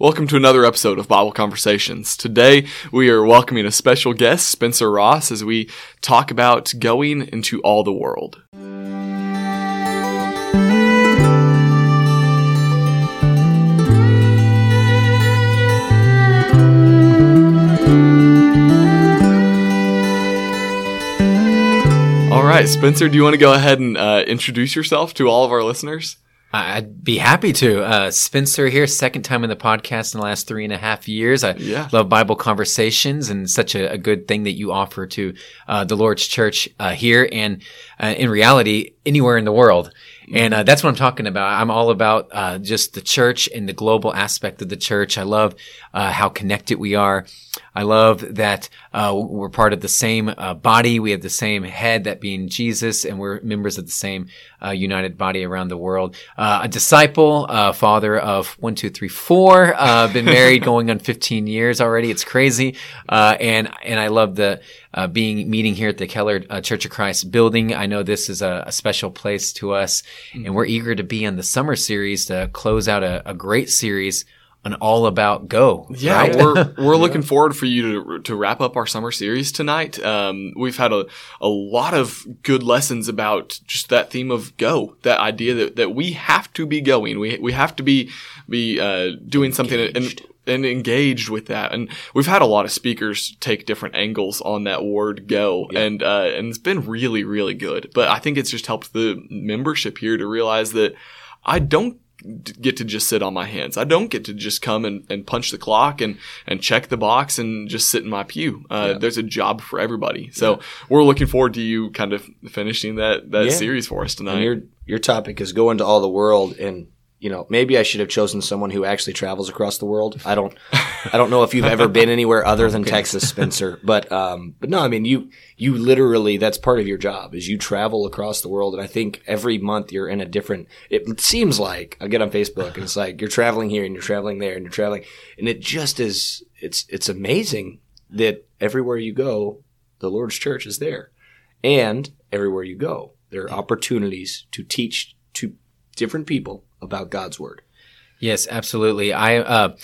Welcome to another episode of Bible Conversations. Today we are welcoming a special guest, Spencer Ross, as we talk about going into all the world. All right, Spencer, do you want to go ahead and uh, introduce yourself to all of our listeners? I'd be happy to. Uh, Spencer here, second time in the podcast in the last three and a half years. I Yeah. love Bible conversations and such a, a good thing that you offer to uh, the Lord's church uh, here and uh, in reality, anywhere in the world. And uh, that's what I'm talking about. I'm all about uh, just the church and the global aspect of the church. I love uh, how connected we are. I love that uh, we're part of the same uh, body. We have the same head, that being Jesus, and we're members of the same uh, united body around the world. Uh, a disciple, uh, father of one, two, three, four. Uh, been married going on 15 years already. It's crazy. Uh, and and I love the uh, being meeting here at the Keller Church of Christ building. I know this is a, a special place to us, and we're eager to be in the summer series to close out a, a great series on all about go. Yeah, right? we're we're looking forward for you to to wrap up our summer series tonight. Um, we've had a a lot of good lessons about just that theme of go, that idea that, that we have to be going, we we have to be be uh, doing something and and engaged with that. And we've had a lot of speakers take different angles on that word go, and uh, and it's been really really good. But I think it's just helped the membership here to realize that I don't d- get to just sit on my hands. I don't get to just come and, and punch the clock and, and check the box and just sit in my pew. Uh, There's a job for everybody. So we're looking forward to you kind of finishing that, that Yeah. series for us And tonight. your your topic is go into all the world and you know maybe I should have chosen someone who actually travels across the world. I don't I don't know if you've ever been anywhere other than Texas, Spencer, but um but no, I mean you you literally that's part of your job is you travel across the world and I think every month you're in a different it seems like I get on Facebook and it's like you're traveling here and you're traveling there and you're traveling and it just is it's it's amazing that everywhere you go the Lord's church is there. And everywhere you go, there are opportunities to teach to different people about God's word. Yes, absolutely. I uh,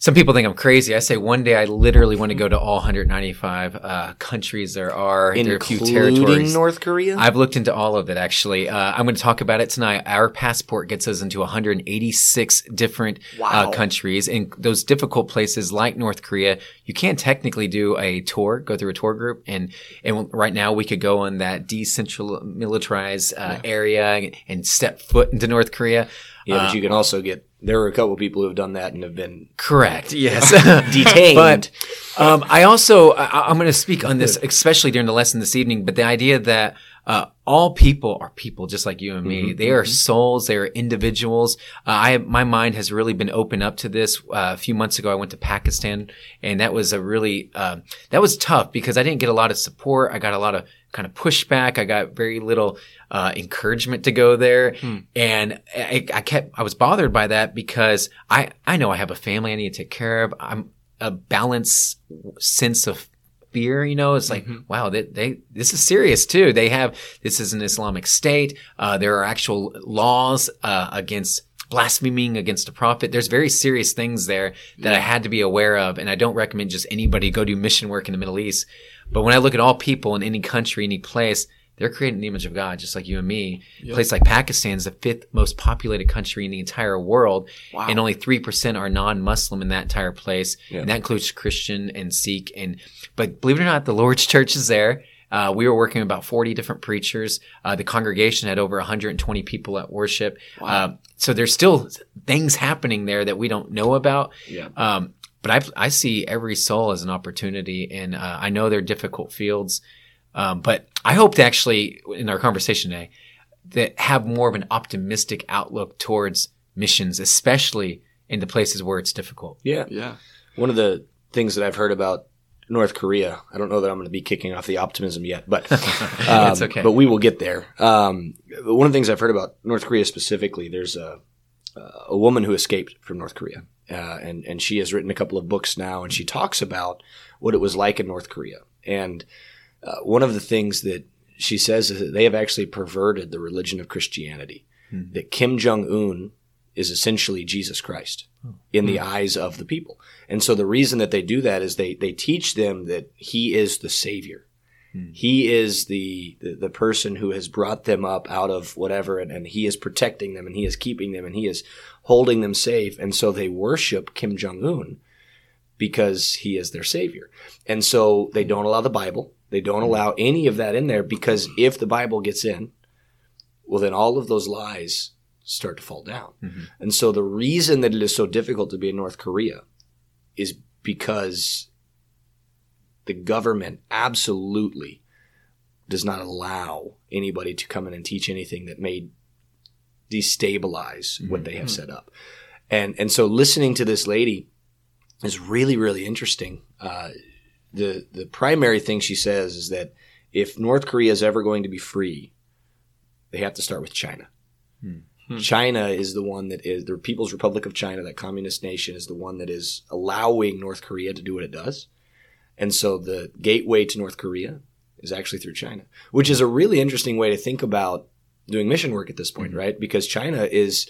some people think I'm crazy. I say one day I literally want to go to all 195 uh, countries there are. there are a few Including territories. North Korea? I've looked into all of it actually. Uh, I'm going to talk about it tonight. Our passport gets us into 186 different Wow. uh, countries and those difficult places like North Korea. You can technically do a tour, go through a tour group, and and right now we could go on that decentralized uh, area and step foot into North Korea. Yeah, but you can also get there are a couple of people who have done that and have been Correct. Yes. detained. But um, I also I, I'm going to speak on this, especially during the lesson this evening. But the idea that uh, all people are people, just like you and me. They are souls. They are individuals. Uh, I my mind has really been open up to this. Uh, a few months ago, I went to Pakistan, and that was a really uh, that was tough because I didn't get a lot of support. I got a lot of kind of pushback. I got very little uh, encouragement to go there, and I, I kept I was bothered by that because I I know I have a family I need to take care of. I'm a balanced sense of fear. You know, it's like wow, they, they this is serious too. They have this is an Islamic state. Uh, there are actual laws uh, against blaspheming against a prophet. There's very serious things there that I had to be aware of, and I don't recommend just anybody go do mission work in the Middle East. But when I look at all people in any country, any place, they're created in the image of God, just like you and me. A place like Pakistan is the fifth most populated country in the entire world, and only three percent are non-Muslim in that entire place, and that includes Christian and Sikh. And but believe it or not, the Lord's Church is there. Uh, we were working with about 40 different preachers. Uh, the congregation had over 120 people at worship. Uh, so there's still things happening there that we don't know about. Yeah. Um, but I, I see every soul as an opportunity, and uh, I know they're difficult fields. Um, but I hope to actually, in our conversation today, that have more of an optimistic outlook towards missions, especially in the places where it's difficult. yeah. yeah. One of the things that I've heard about North Korea, I don't know that I'm going to be kicking off the optimism yet, but um, It's okay. But we will get there. Um, one of the things I've heard about North Korea specifically, there's a a woman who escaped from North Korea, uh, and and she has written a couple of books now, and she talks about what it was like in North Korea. And uh, one of the things that she says is that they have actually perverted the religion of Christianity. That Kim Jong Un is essentially Jesus Christ in the eyes of the people. And so the reason that they do that is they, they teach them that he is the savior. He is the, the, the person who has brought them up out of whatever and, and he is protecting them and he is keeping them and he is holding them safe. And so they worship Kim Jong Un because he is their savior. And so they don't allow the Bible. They don't allow any of that in there because if the Bible gets in, well, then all of those lies start to fall down. Mm-hmm. And so the reason that it is so difficult to be in North Korea is because the government absolutely does not allow anybody to come in and teach anything that may destabilize what they have mm-hmm. set up. And and so listening to this lady is really really interesting. Uh, the the primary thing she says is that if North Korea is ever going to be free, they have to start with China. Hmm. Hmm. China is the one that is the People's Republic of China, that communist nation, is the one that is allowing North Korea to do what it does. And so the gateway to North Korea is actually through China, which is a really interesting way to think about doing mission work at this point, right? Because China is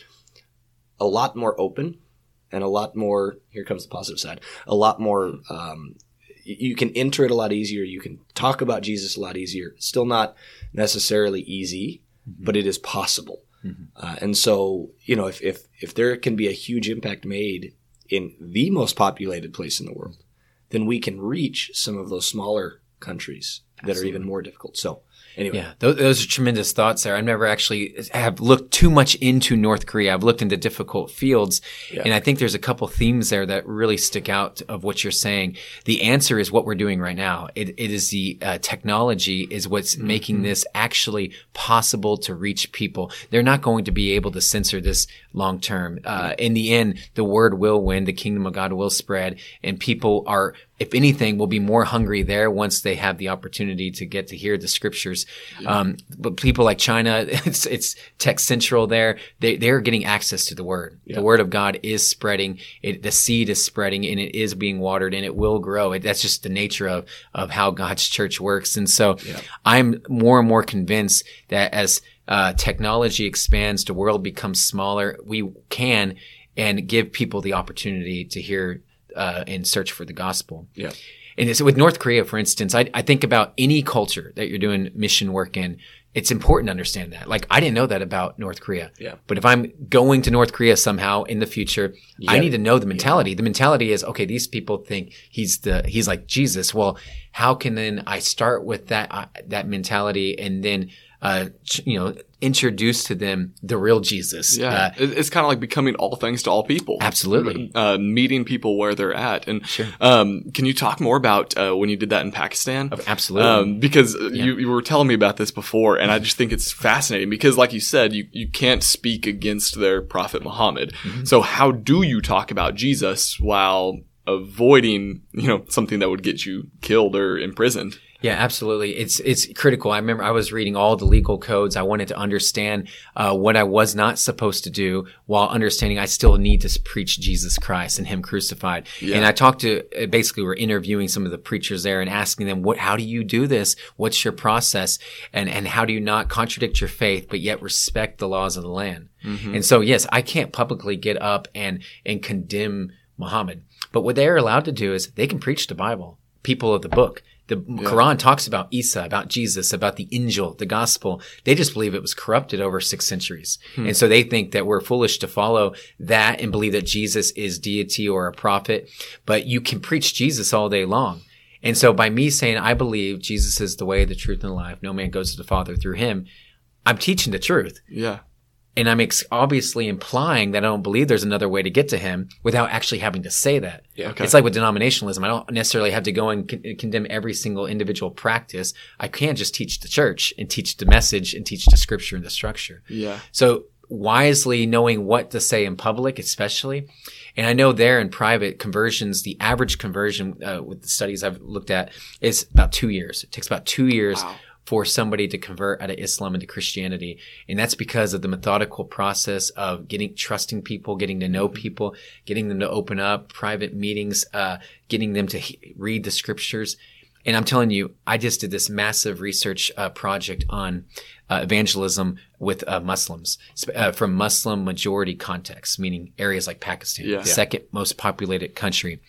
a lot more open and a lot more, here comes the positive side, a lot more, um, you can enter it a lot easier. You can talk about Jesus a lot easier. Still not necessarily easy, but it is possible. Uh, and so, you know, if, if, if there can be a huge impact made in the most populated place in the world, then we can reach some of those smaller countries that are even more difficult. So, anyway, Yeah, those, those are tremendous thoughts there. I've never actually have looked too much into North Korea. I've looked into difficult fields, and I think there's a couple themes there that really stick out of what you're saying. The answer is what we're doing right now. It, it is the uh, technology is what's making this actually possible to reach people. They're not going to be able to censor this long term. Uh, in the end, the word will win. The kingdom of God will spread, and people are if anything, will be more hungry there once they have the opportunity to get to hear the scriptures. Um, but people like China, it's, it's tech central there. They, they're getting access to the word. The word of God is spreading. It, the seed is spreading and it is being watered and it will grow. It, that's just the nature of, of how God's church works. And so I'm more and more convinced that as, uh, technology expands, the world becomes smaller, we can and give people the opportunity to hear uh, and search for the gospel. Yeah. And it's with North Korea, for instance, I, I think about any culture that you're doing mission work in. It's important to understand that. Like, I didn't know that about North Korea. Yeah. But if I'm going to North Korea somehow in the future, I need to know the mentality. The mentality is, okay, these people think he's the, he's like Jesus. Well, how can then I start with that, uh, that mentality and then, uh, you know, introduce to them the real Jesus. Yeah, Uh, it's kind of like becoming all things to all people. Absolutely. uh, meeting people where they're at. And um, can you talk more about uh, when you did that in Pakistan? absolutely. Um, because you, you were telling me about this before, and I just think it's fascinating. Because, like you said, you, you can't speak against their prophet Muhammad. Mm-hmm. So, how do you talk about Jesus while avoiding, you know, something that would get you killed or imprisoned? Yeah, absolutely. It's it's critical. I remember I was reading all the legal codes. I wanted to understand uh, what I was not supposed to do, while understanding I still need to preach Jesus Christ and Him crucified. And I talked to uh, basically we're interviewing some of the preachers there and asking them, "What? How do you do this? What's your process? And and how do you not contradict your faith but yet respect the laws of the land?" And so, yes, I can't publicly get up and and condemn Muhammad, but what they are allowed to do is they can preach the Bible. People of the book. The Quran talks about Isa, about Jesus, about the Injil, the gospel. They just believe it was corrupted over six centuries. Hmm. And so they think that we're foolish to follow that and believe that Jesus is deity or a prophet. But you can preach Jesus all day long. And so by me saying, I believe Jesus is the way, the truth, and the life, no man goes to the Father through him, I'm teaching the truth. Yeah. And I'm ex- obviously implying that I don't believe there's another way to get to him without actually having to say that. Yeah. Okay. It's like with denominationalism. I don't necessarily have to go and con- condemn every single individual practice. I can just teach the church and teach the message and teach the scripture and the structure. Yeah. So wisely knowing what to say in public, especially. And I know there in private conversions, the average conversion uh, with the studies I've looked at is about two years. It takes about two years Wow. For somebody to convert out of Islam into Christianity. And that's because of the methodical process of getting, trusting people, getting to know people, getting them to open up private meetings, uh, getting them to he- read the scriptures. And I'm telling you, I just did this massive research uh, project on uh, evangelism with uh, Muslims uh, from Muslim majority contexts, meaning areas like Pakistan, Yeah. the second most populated country.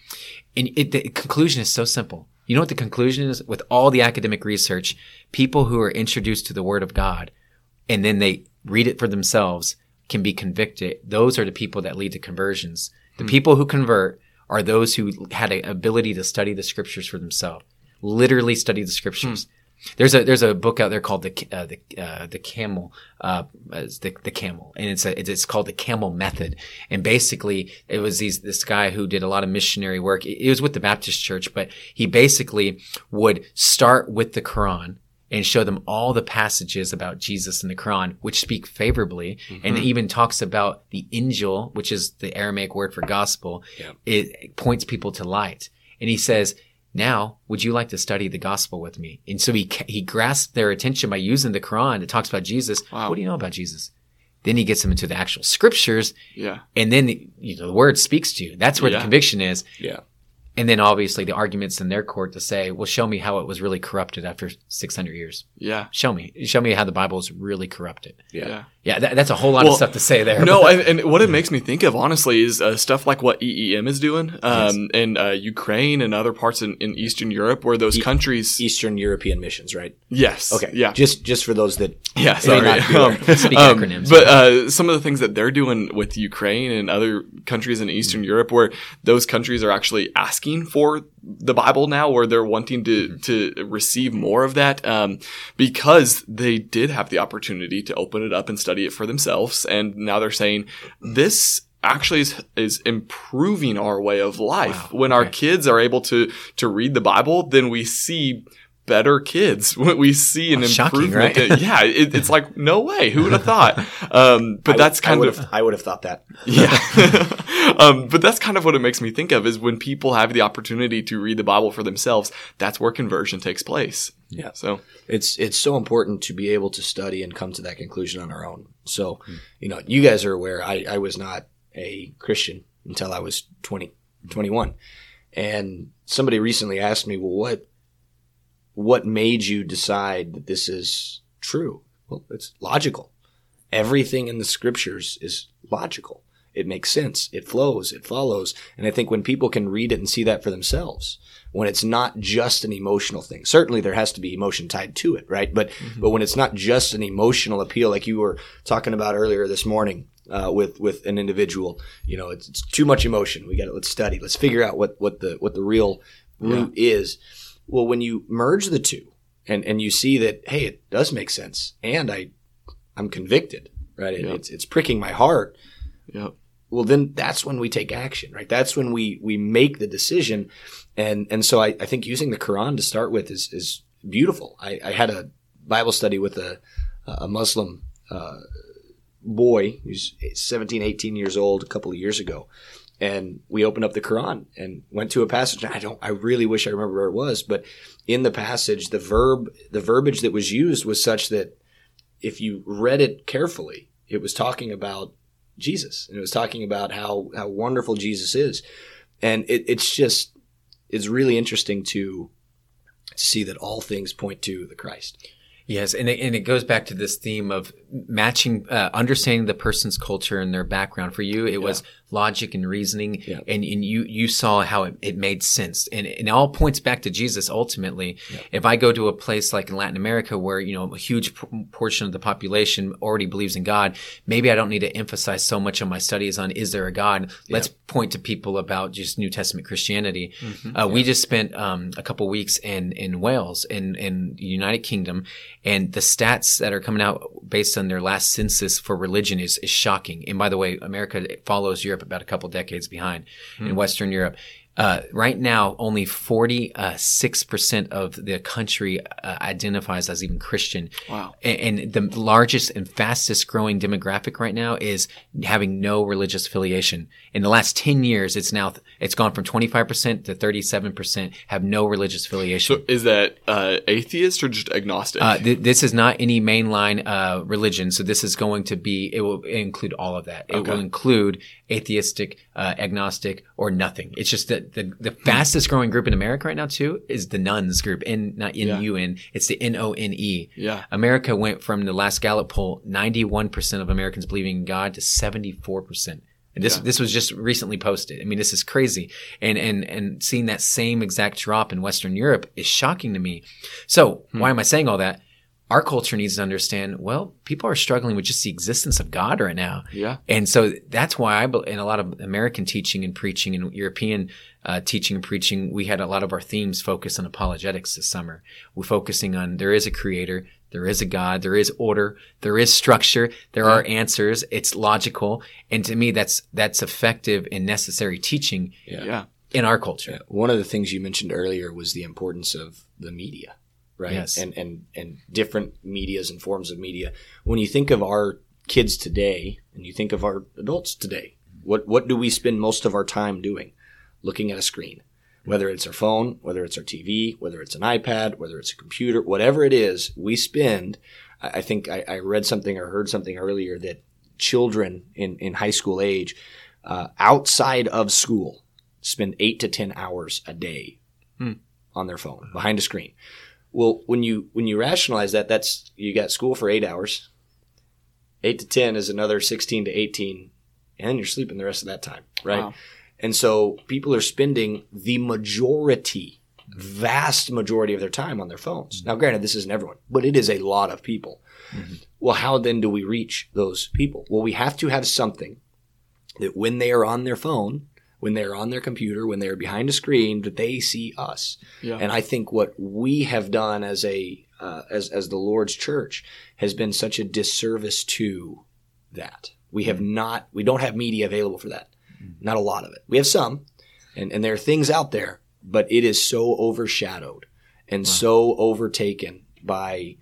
And it, the conclusion is so simple. You know what the conclusion is? With all the academic research, people who are introduced to the Word of God and then they read it for themselves can be convicted. Those are the people that lead to conversions. The hmm. people who convert are those who had an ability to study the scriptures for themselves, literally study the scriptures. Hmm. There's a there's a book out there called the uh, the uh, the camel uh, the the camel. And it's a it's, called the camel method. And basically it was these this guy who did a lot of missionary work. It was with the Baptist church but he basically would start with the Quran and show them all the passages about Jesus in the Quran which speak favorably. And it even talks about the Injil which is the Aramaic word for gospel. Yeah. it points people to light. And he says now, would you like to study the gospel with me? And so he he grasped their attention by using the Quran. It talks about Jesus. Wow. What do you know about Jesus? Then he gets them into the actual scriptures, Yeah. and then you know the word speaks to you. That's where Yeah. the conviction is. Yeah. And then obviously the arguments in their court to say, well, show me how it was really corrupted after 600 years. Yeah. Show me. Show me how the Bible is really corrupted. Yeah. Yeah. Yeah, that, that's a whole lot Well, of stuff to say there. No, and, and what it makes me think of, honestly, is uh, stuff like what EEM is doing um, in uh, Ukraine and other parts in, in Eastern Europe, where those countries. Eastern European missions, right? yes. Okay. Yeah. Just just for those that Yeah, sorry. Um. Speak um, acronyms. But uh, some of the things that they're doing with Ukraine and other countries in Eastern Mm-hmm. Europe, where those countries are actually asking for the Bible now, where they're wanting Mm-hmm. to to receive more of that, um, because they did have the opportunity to open it up and study it for themselves, and now they're saying this. Actually, is, is improving our way of life. Wow. When our kids are able to to read the Bible, then we see better kids. When we see an Well, shocking, improvement, right? yeah, it, it's like no way. Who would have thought? Um, but I- that's kind would've- of I would have thought that. yeah. um, but that's kind of what it makes me think of is when people have the opportunity to read the Bible for themselves. That's where conversion takes place. Yeah. So It's it's so important to be able to study and come to that conclusion on our own. So, you know, you guys are aware I, I was not a Christian until I was 20, 21. And somebody recently asked me, well, what, what made you decide that this is true? Well, it's logical. Everything in the scriptures is logical. It makes sense. It flows. It follows. And I think when people can read it and see that for themselves, when it's not just an emotional thing, certainly there has to be emotion tied to it, right? But, but when it's not just an emotional appeal, like you were talking about earlier this morning, uh, with, with an individual, you know, it's, it's too much emotion. We got to, let's study. Let's figure out what, what the, what the real root is. Well, when you merge the two and, and you see that, hey, it does make sense and I, I'm convicted, right? It, Yeah. It's, it's pricking my heart Yep. well then that's when we take action right that's when we we make the decision and and so i, I think using the quran to start with is is beautiful i, I had a bible study with a a muslim uh, boy who's 17 18 years old a couple of years ago and we opened up the quran and went to a passage. I don't i really wish i remember where it was but in the passage the verb the verbiage that was used was such that if you read it carefully it was talking about Jesus, and it was talking about how how wonderful Jesus is, and it, it's just it's really interesting to see that all things point to the Christ. Yes, and it, and it goes back to this theme of matching, uh, understanding the person's culture and their background. For you, it was logic and reasoning, Yeah. and, and you you saw how it, it made sense, and, and it all points back to Jesus. Ultimately, if I go to a place like in Latin America where you know a huge p- portion of the population already believes in God, maybe I don't need to emphasize so much of my studies on is there a God. Let's point to people about just New Testament Christianity. Uh, We just spent um, a couple weeks in in Wales in in United Kingdom, and the stats that are coming out based on their last census for religion is is shocking. And by the way, America follows Europe about a couple decades behind in hmm. Western Europe. Uh, right now, only 46% of the country uh, identifies as even Christian. Wow. A- And, the largest and fastest growing demographic right now is having no religious affiliation. In the last 10 years, it's now, it's gone from 25% to 37% have no religious affiliation. So is that uh, atheist or just agnostic? Uh, th- this is not any mainline uh, religion, so this is going to be. It will include all of that. It Okay. will include atheistic, uh, agnostic, or nothing. It's just that the, the fastest growing group in America right now too is the nuns group, N not N U N. It's the N O N E. Yeah. America went from the last Gallup poll, 91% of Americans believing in God to 74%. And this, Yeah. this was just recently posted. I mean, this is crazy. And, and, and seeing that same exact drop in Western Europe is shocking to me. So hmm. why am I saying all that? Our culture needs to understand, well, people are struggling with just the existence of God right now. Yeah. And so that's why I, bel- in a lot of American teaching and preaching and European uh, teaching and preaching, we had a lot of our themes focused on apologetics this summer. We're focusing on there is a creator, there is a God, there is order, there is structure, there are answers, it's logical. And to me, that's, that's effective and necessary teaching Yeah. in our culture. One of the things you mentioned earlier was the importance of the media, right? Yes. And and and different medias and forms of media. When you think of our kids today, and you think of our adults today, what what do we spend most of our time doing? Looking at a screen, whether it's our phone, whether it's our TV, whether it's an iPad, whether it's a computer, whatever it is, we spend. I I think I, I read something or heard something earlier that children in in high school age, uh, outside of school, spend eight to ten hours a day on their phone behind a screen. Well, when you when you rationalize that, that's you got school for eight hours. Eight to ten is another sixteen to eighteen, and you're sleeping the rest of that time, right? Wow. And so people are spending the majority, vast majority of their time on their phones. Now, granted, this isn't everyone, but it is a lot of people. Mm-hmm. Well, how then do we reach those people? Well, we have to have something that when they are on their phone, when they're on their computer, when they're behind a screen, that they see us. Yeah. And I think what we have done as a uh, as as the Lord's church has been such a disservice to that. We have not we don't have media available for that. Not a lot of it. We have some, and and there are things out there, but it is so overshadowed and so overtaken by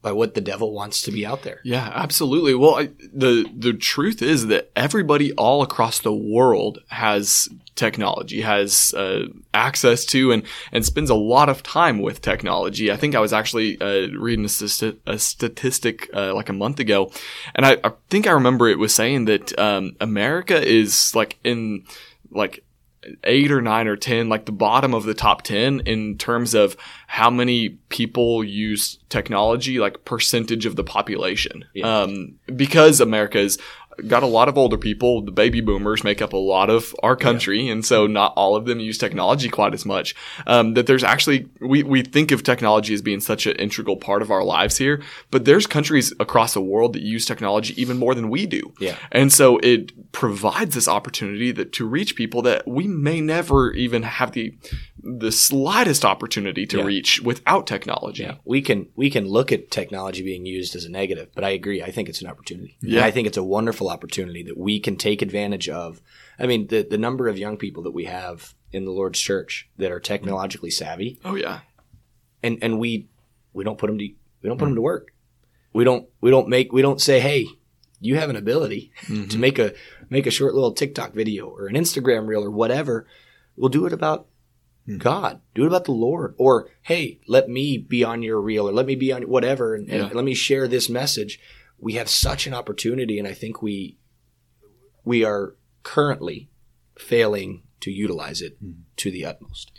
by what the devil wants to be out there. Yeah, absolutely. Well, I, the the truth is that everybody all across the world has technology, has uh, access to, and and spends a lot of time with technology. I think I was actually uh, reading a, stati- a statistic uh, like a month ago, and I, I think I remember it was saying that um, America is like in like eight or nine or ten, like the bottom of the top ten in terms of how many people use technology, like percentage of the population. Um, because America's got a lot of older people, the baby boomers make up a lot of our country, and so not all of them use technology quite as much. Um, that there's actually we we think of technology as being such an integral part of our lives here, but there's countries across the world that use technology even more than we do. Yeah. And so it provides this opportunity that to reach people that we may never even have the the slightest opportunity to Yeah. reach without technology. Yeah, we can we can look at technology being used as a negative, but I agree. I think it's an opportunity. Yeah. I think it's a wonderful opportunity that we can take advantage of. I mean, the the number of young people that we have in the Lord's church that are technologically savvy, Oh yeah. and and we we don't put them to we don't put them to work. We don't we don't make we don't say, hey, you have an ability to mm-hmm. make a make a short little TikTok video or an Instagram reel or whatever. We'll do it about God. Do it about the Lord. Or hey, let me be on your reel or let me be on whatever and, and let me share this message. We have such an opportunity, and I think we we are currently failing to utilize it to the utmost.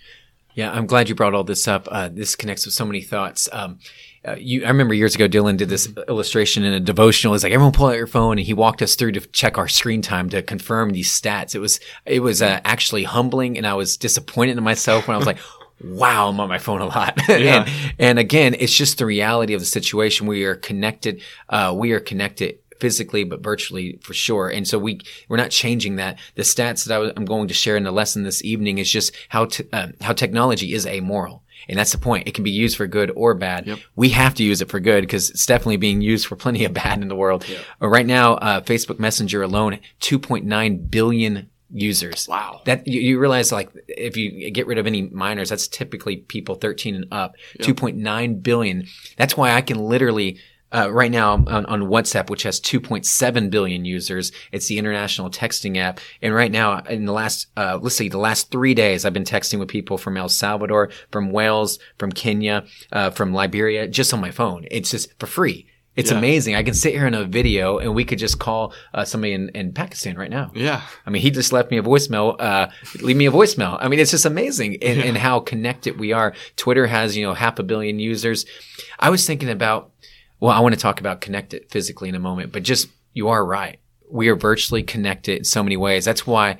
Yeah, I'm glad you brought all this up. Uh, this connects with so many thoughts. Um, uh, you, I remember years ago, Dylan did this illustration in a devotional. He's like everyone pull out your phone, and he walked us through to check our screen time to confirm these stats. It was it was uh, actually humbling, and I was disappointed in myself when I was like. Wow, I'm on my phone a lot. Yeah. and, and again, it's just the reality of the situation. We are connected. Uh, we are connected physically, but virtually for sure. And so we, we're not changing that. The stats that I was, I'm going to share in the lesson this evening is just how, t- uh, how technology is amoral. And that's the point. It can be used for good or bad. Yep. We have to use it for good because it's definitely being used for plenty of bad in the world. Uh, right now, uh, Facebook Messenger alone, 2.9 billion users. Wow. That you, you realize like if you get rid of any minors, that's typically people 13 and up. 2.9 billion. That's why I can literally uh, right now on, on WhatsApp, which has 2.7 billion users, it's the international texting app. And right now, in the last, uh, let's see, the last three days, I've been texting with people from El Salvador, from Wales, from Kenya, uh, from Liberia, just on my phone. It's just for free. It's Yeah. amazing. I can sit here in a video and we could just call uh, somebody in, in Pakistan right now. Yeah. I mean, he just left me a voicemail. Uh, leave me a voicemail. I mean, it's just amazing and, and how connected we are. Twitter has, you know, half a billion users. I was thinking about, well, I want to talk about connected physically in a moment, but just, you are right. We are virtually connected in so many ways. That's why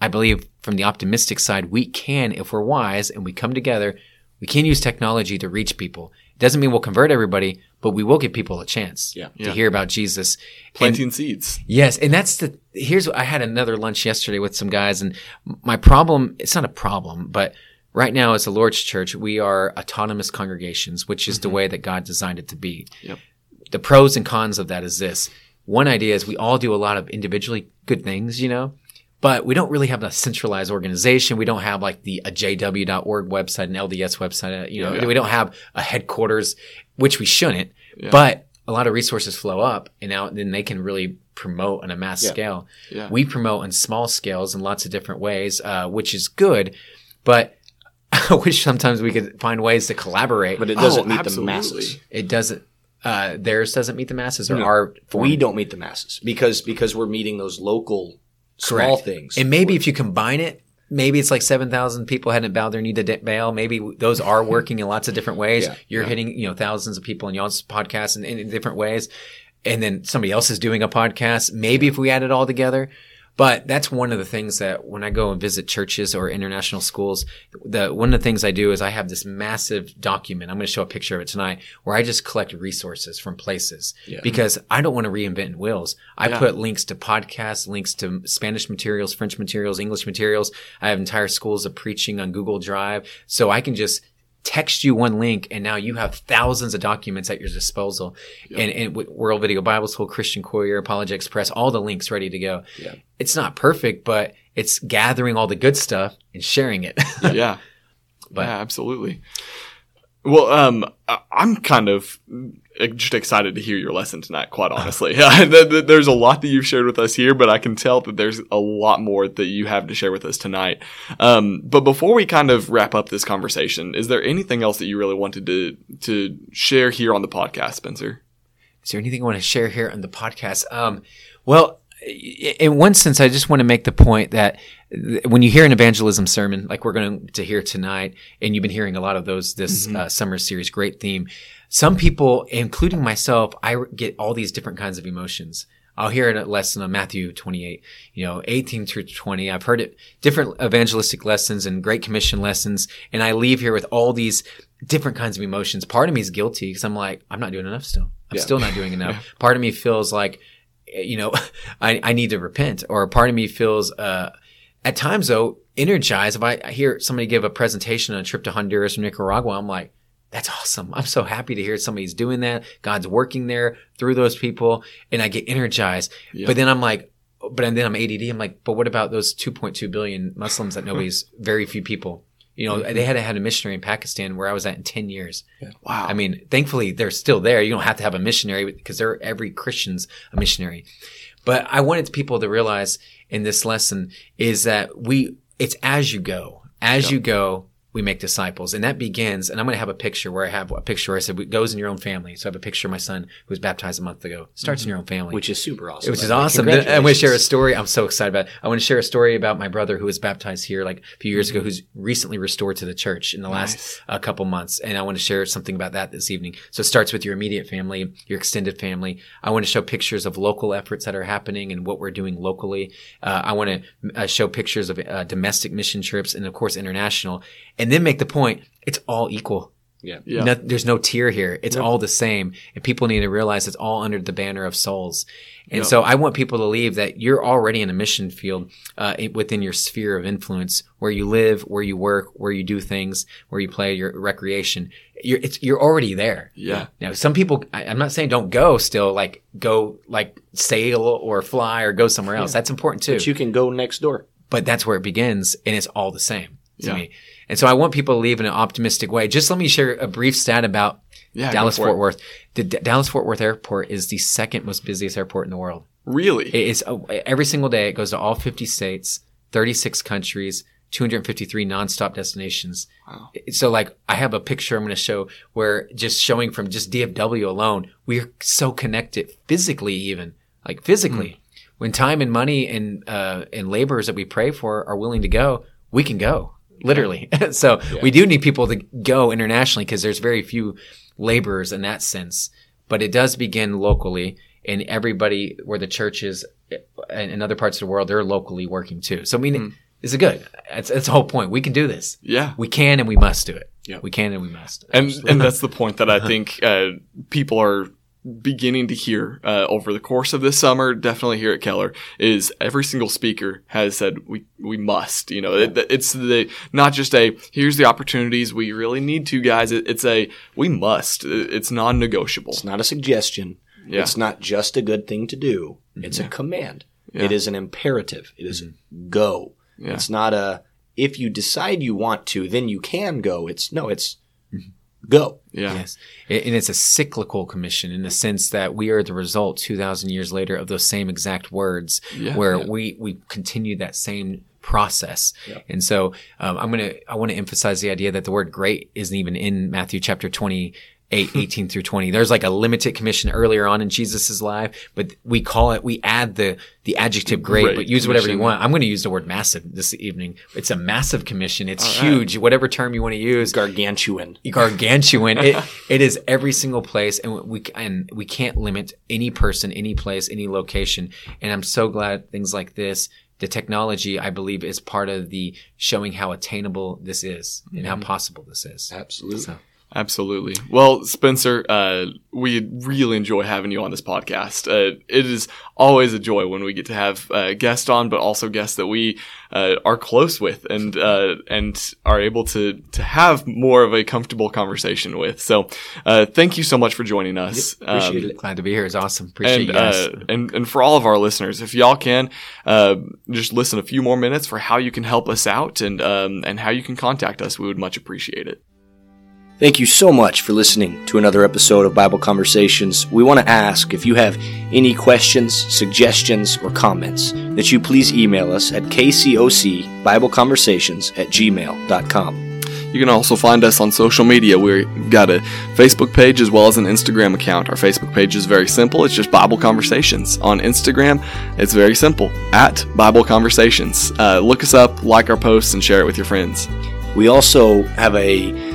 I believe from the optimistic side, we can, if we're wise and we come together, we can use technology to reach people. It doesn't mean we'll convert everybody, but we will give people a chance Yeah. to Yeah. hear about Jesus. And- Planting seeds. Yes, and that's the here's I had another lunch yesterday with some guys, and my problem it's not a problem, but right now as the Lord's Church, we are autonomous congregations, which is the way that God designed it to be. Yep. The pros and cons of that is this: one idea is we all do a lot of individually good things, you know. But we don't really have a centralized organization. We don't have like the a jw.org website, an LDS website. uh, You know, Yeah. we don't have a headquarters, which we shouldn't. Yeah. But a lot of resources flow up, and now then they can really promote on a mass Yeah. scale. We promote on small scales in lots of different ways, uh, which is good. But I wish sometimes we could find ways to collaborate. But it Oh, doesn't meet the masses. it doesn't. Uh, theirs doesn't meet the masses, or No. our form. We don't meet the masses because because we're meeting those local small Correct. things. And maybe if you combine it, maybe it's like 7,000 people hadn't bowed their knee to De- Baal. Maybe those are working in lots of different ways. Yeah, You're yeah. hitting, you know, thousands of people in y'all's podcast in, in different ways. And then somebody else is doing a podcast. Maybe if we add it all together. But that's one of the things that when I go and visit churches or international schools, the one of the things I do is I have this massive document. I'm going to show a picture of it tonight where I just collect resources from places Yeah. because I don't want to reinvent wheels. I Yeah. put links to podcasts, links to Spanish materials, French materials, English materials. I have entire schools of preaching on Google Drive. So I can just text you one link and now you have thousands of documents at your disposal. And, and World Video Bible School, Christian Courier, apologetics Express, all the links ready to go. Yeah. It's not perfect, but it's gathering all the good stuff and sharing it. yeah. But- yeah, absolutely. Well, um, I'm kind of just excited to hear your lesson tonight. Quite honestly, Th- th- there's a lot that you've shared with us here, but I can tell that there's a lot more that you have to share with us tonight. Um, but before we kind of wrap up this conversation, is there anything else that you really wanted to to share here on the podcast, Spencer? Is there anything I want to share here on the podcast? Um, well, in one sense, I just want to make the point that th- when you hear an evangelism sermon, like we're going to hear tonight, and you've been hearing a lot of those this uh, summer series, great theme. Some people, including myself, I get all these different kinds of emotions. I'll hear a lesson on Matthew 28, you know, 18 through 20. I've heard it different evangelistic lessons and Great Commission lessons. And I leave here with all these different kinds of emotions. Part of me is guilty because I'm like, I'm not doing enough still. I'm Yeah. still not doing enough. Part of me feels like, eh, you know, I, I need to repent or part of me feels, uh, at times though, energized. If I, I hear somebody give a presentation on a trip to Honduras or Nicaragua, I'm like, that's awesome. I'm so happy to hear somebody's doing that. God's working there through those people and I get energized. Yeah. But then I'm like, but then I'm ADD. I'm like, but what about those 2.2 billion Muslims that nobody's, very few people, you know, they mm-hmm. hadn't had a missionary in Pakistan where I was at in 10 years. Wow. I mean, thankfully they're still there. You don't have to have a missionary because they're every Christian's a missionary. But I wanted people to realize in this lesson is that we, it's as you go, as you go, we make disciples. And that begins, and I'm going to have a picture where I have a picture where I said, it goes in your own family. So I have a picture of my son who was baptized a month ago. Starts in your own family which is super awesome. which is awesome. I want to share a story. I'm so excited about. It. I want to share a story about my brother who was baptized here like a few years ago, who's recently restored to the church in the last Nice. uh, couple months, and I want to share something about that this evening. So it starts with your immediate family, your extended family. I want to show pictures of local efforts that are happening and what we're doing locally. Uh, I want to uh, show pictures of uh, domestic mission trips and of course international, and then make the point it's all equal. Yeah. Yeah. No, there's no tier here. It's all the same. And people need to realize it's all under the banner of souls. And Yep. so I want people to leave that you're already in a mission field uh, within your sphere of influence, where you live, where you work, where you do things, where you play your recreation. You're, it's, you're already there. Yeah. Now, some people, I, I'm not saying don't go still, like go, like sail or fly or go somewhere else. That's important too But you can go next door. but that's where it begins and it's all the same to Yeah. me. And so I want people to leave in an optimistic way. Just let me share a brief stat about Yeah, Dallas for Fort. Worth. The D- Dallas Fort Worth Airport is the second most busiest airport in the world. Really? It is uh, every single day. It goes to all 50 states, 36 countries, 253 nonstop destinations. Wow. So like I have a picture I'm going to show where just showing from just DFW alone, we're so connected physically even like physically. When time and money and, uh, and laborers that we pray for are willing to go, we can go literally. so we do need people to go internationally because there's very few laborers in that sense, but it does begin locally and everybody where the church is and in other parts of the world, they're locally working too. So I mean, it's a good. It's, it's the whole point. We can do this. Yeah. We can and we must do it. Yeah. We can and we must. and and that's the point that I think uh, people are beginning to hear uh, over the course of this summer. Definitely here at Keller is every single speaker has said we we must. You know, it, it's the not just a here's the opportunities we really need to guys. It, it's a we must. It's non-negotiable. It's not a suggestion. Yeah. It's not just a good thing to do. It's a command. It is an imperative. It is go. Yeah. It's not a if you decide you want to, then you can go. It's no, it's go. Yeah. Yes. And it's a cyclical commission in the sense that we are the result 2000 years later of those same exact words Yeah, where yeah. we, we continue that same process. And so, um, I'm going to, I want to emphasize the idea that the word great isn't even in Matthew chapter 28, 18 through 20. There's like a limited commission earlier on in Jesus' life, but we call it, we add the, the adjective great, but use whatever you want. I'm going to use the word massive this evening. It's a massive commission. It's huge. Whatever term you want to use Gargantuan. gargantuan. it it is every single place, and we and we can't limit any person, any place, any location. And I'm so glad things like this, the technology, I believe, is part of the showing how attainable this is and how mm-hmm. possible this is. Absolutely. So, Absolutely. Well, Spencer, uh, we really enjoy having you on this podcast. Uh, it is always a joy when we get to have uh, guests on, but also guests that we uh, are close with and uh, and are able to to have more of a comfortable conversation with. So, uh, thank you so much for joining us. Appreciate Um, it. glad to be here. It's awesome. Appreciate and, you guys. uh, and and for all of our listeners, if y'all can uh, just listen a few more minutes for how you can help us out and um, and how you can contact us, we would much appreciate it. Thank you so much for listening to another episode of Bible Conversations. We want to ask if you have any questions, suggestions, or comments that you please email us at kcocbibleconversations at gmail.com. You can also find us on social media. We've got a Facebook page as well as an Instagram account. Our Facebook page is very simple. It's just Bible Conversations. On Instagram, it's very simple at Bible Conversations. Uh, look us up, like our posts, and share it with your friends. We also have a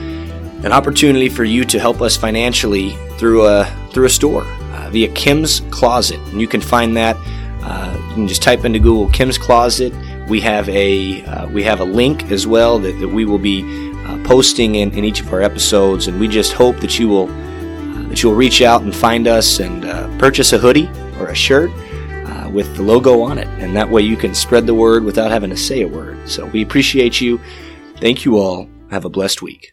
an opportunity for you to help us financially through a through a store uh, via Kim's Kloset, and you can find that. Uh, you can just type into Google Kim's Kloset. We have a uh, we have a link as well that, that we will be uh, posting in, in each of our episodes, and we just hope that you will uh, that you'll reach out and find us and uh, purchase a hoodie or a shirt uh, with the logo on it, and that way you can spread the word without having to say a word. So we appreciate you. Thank you all. Have a blessed week.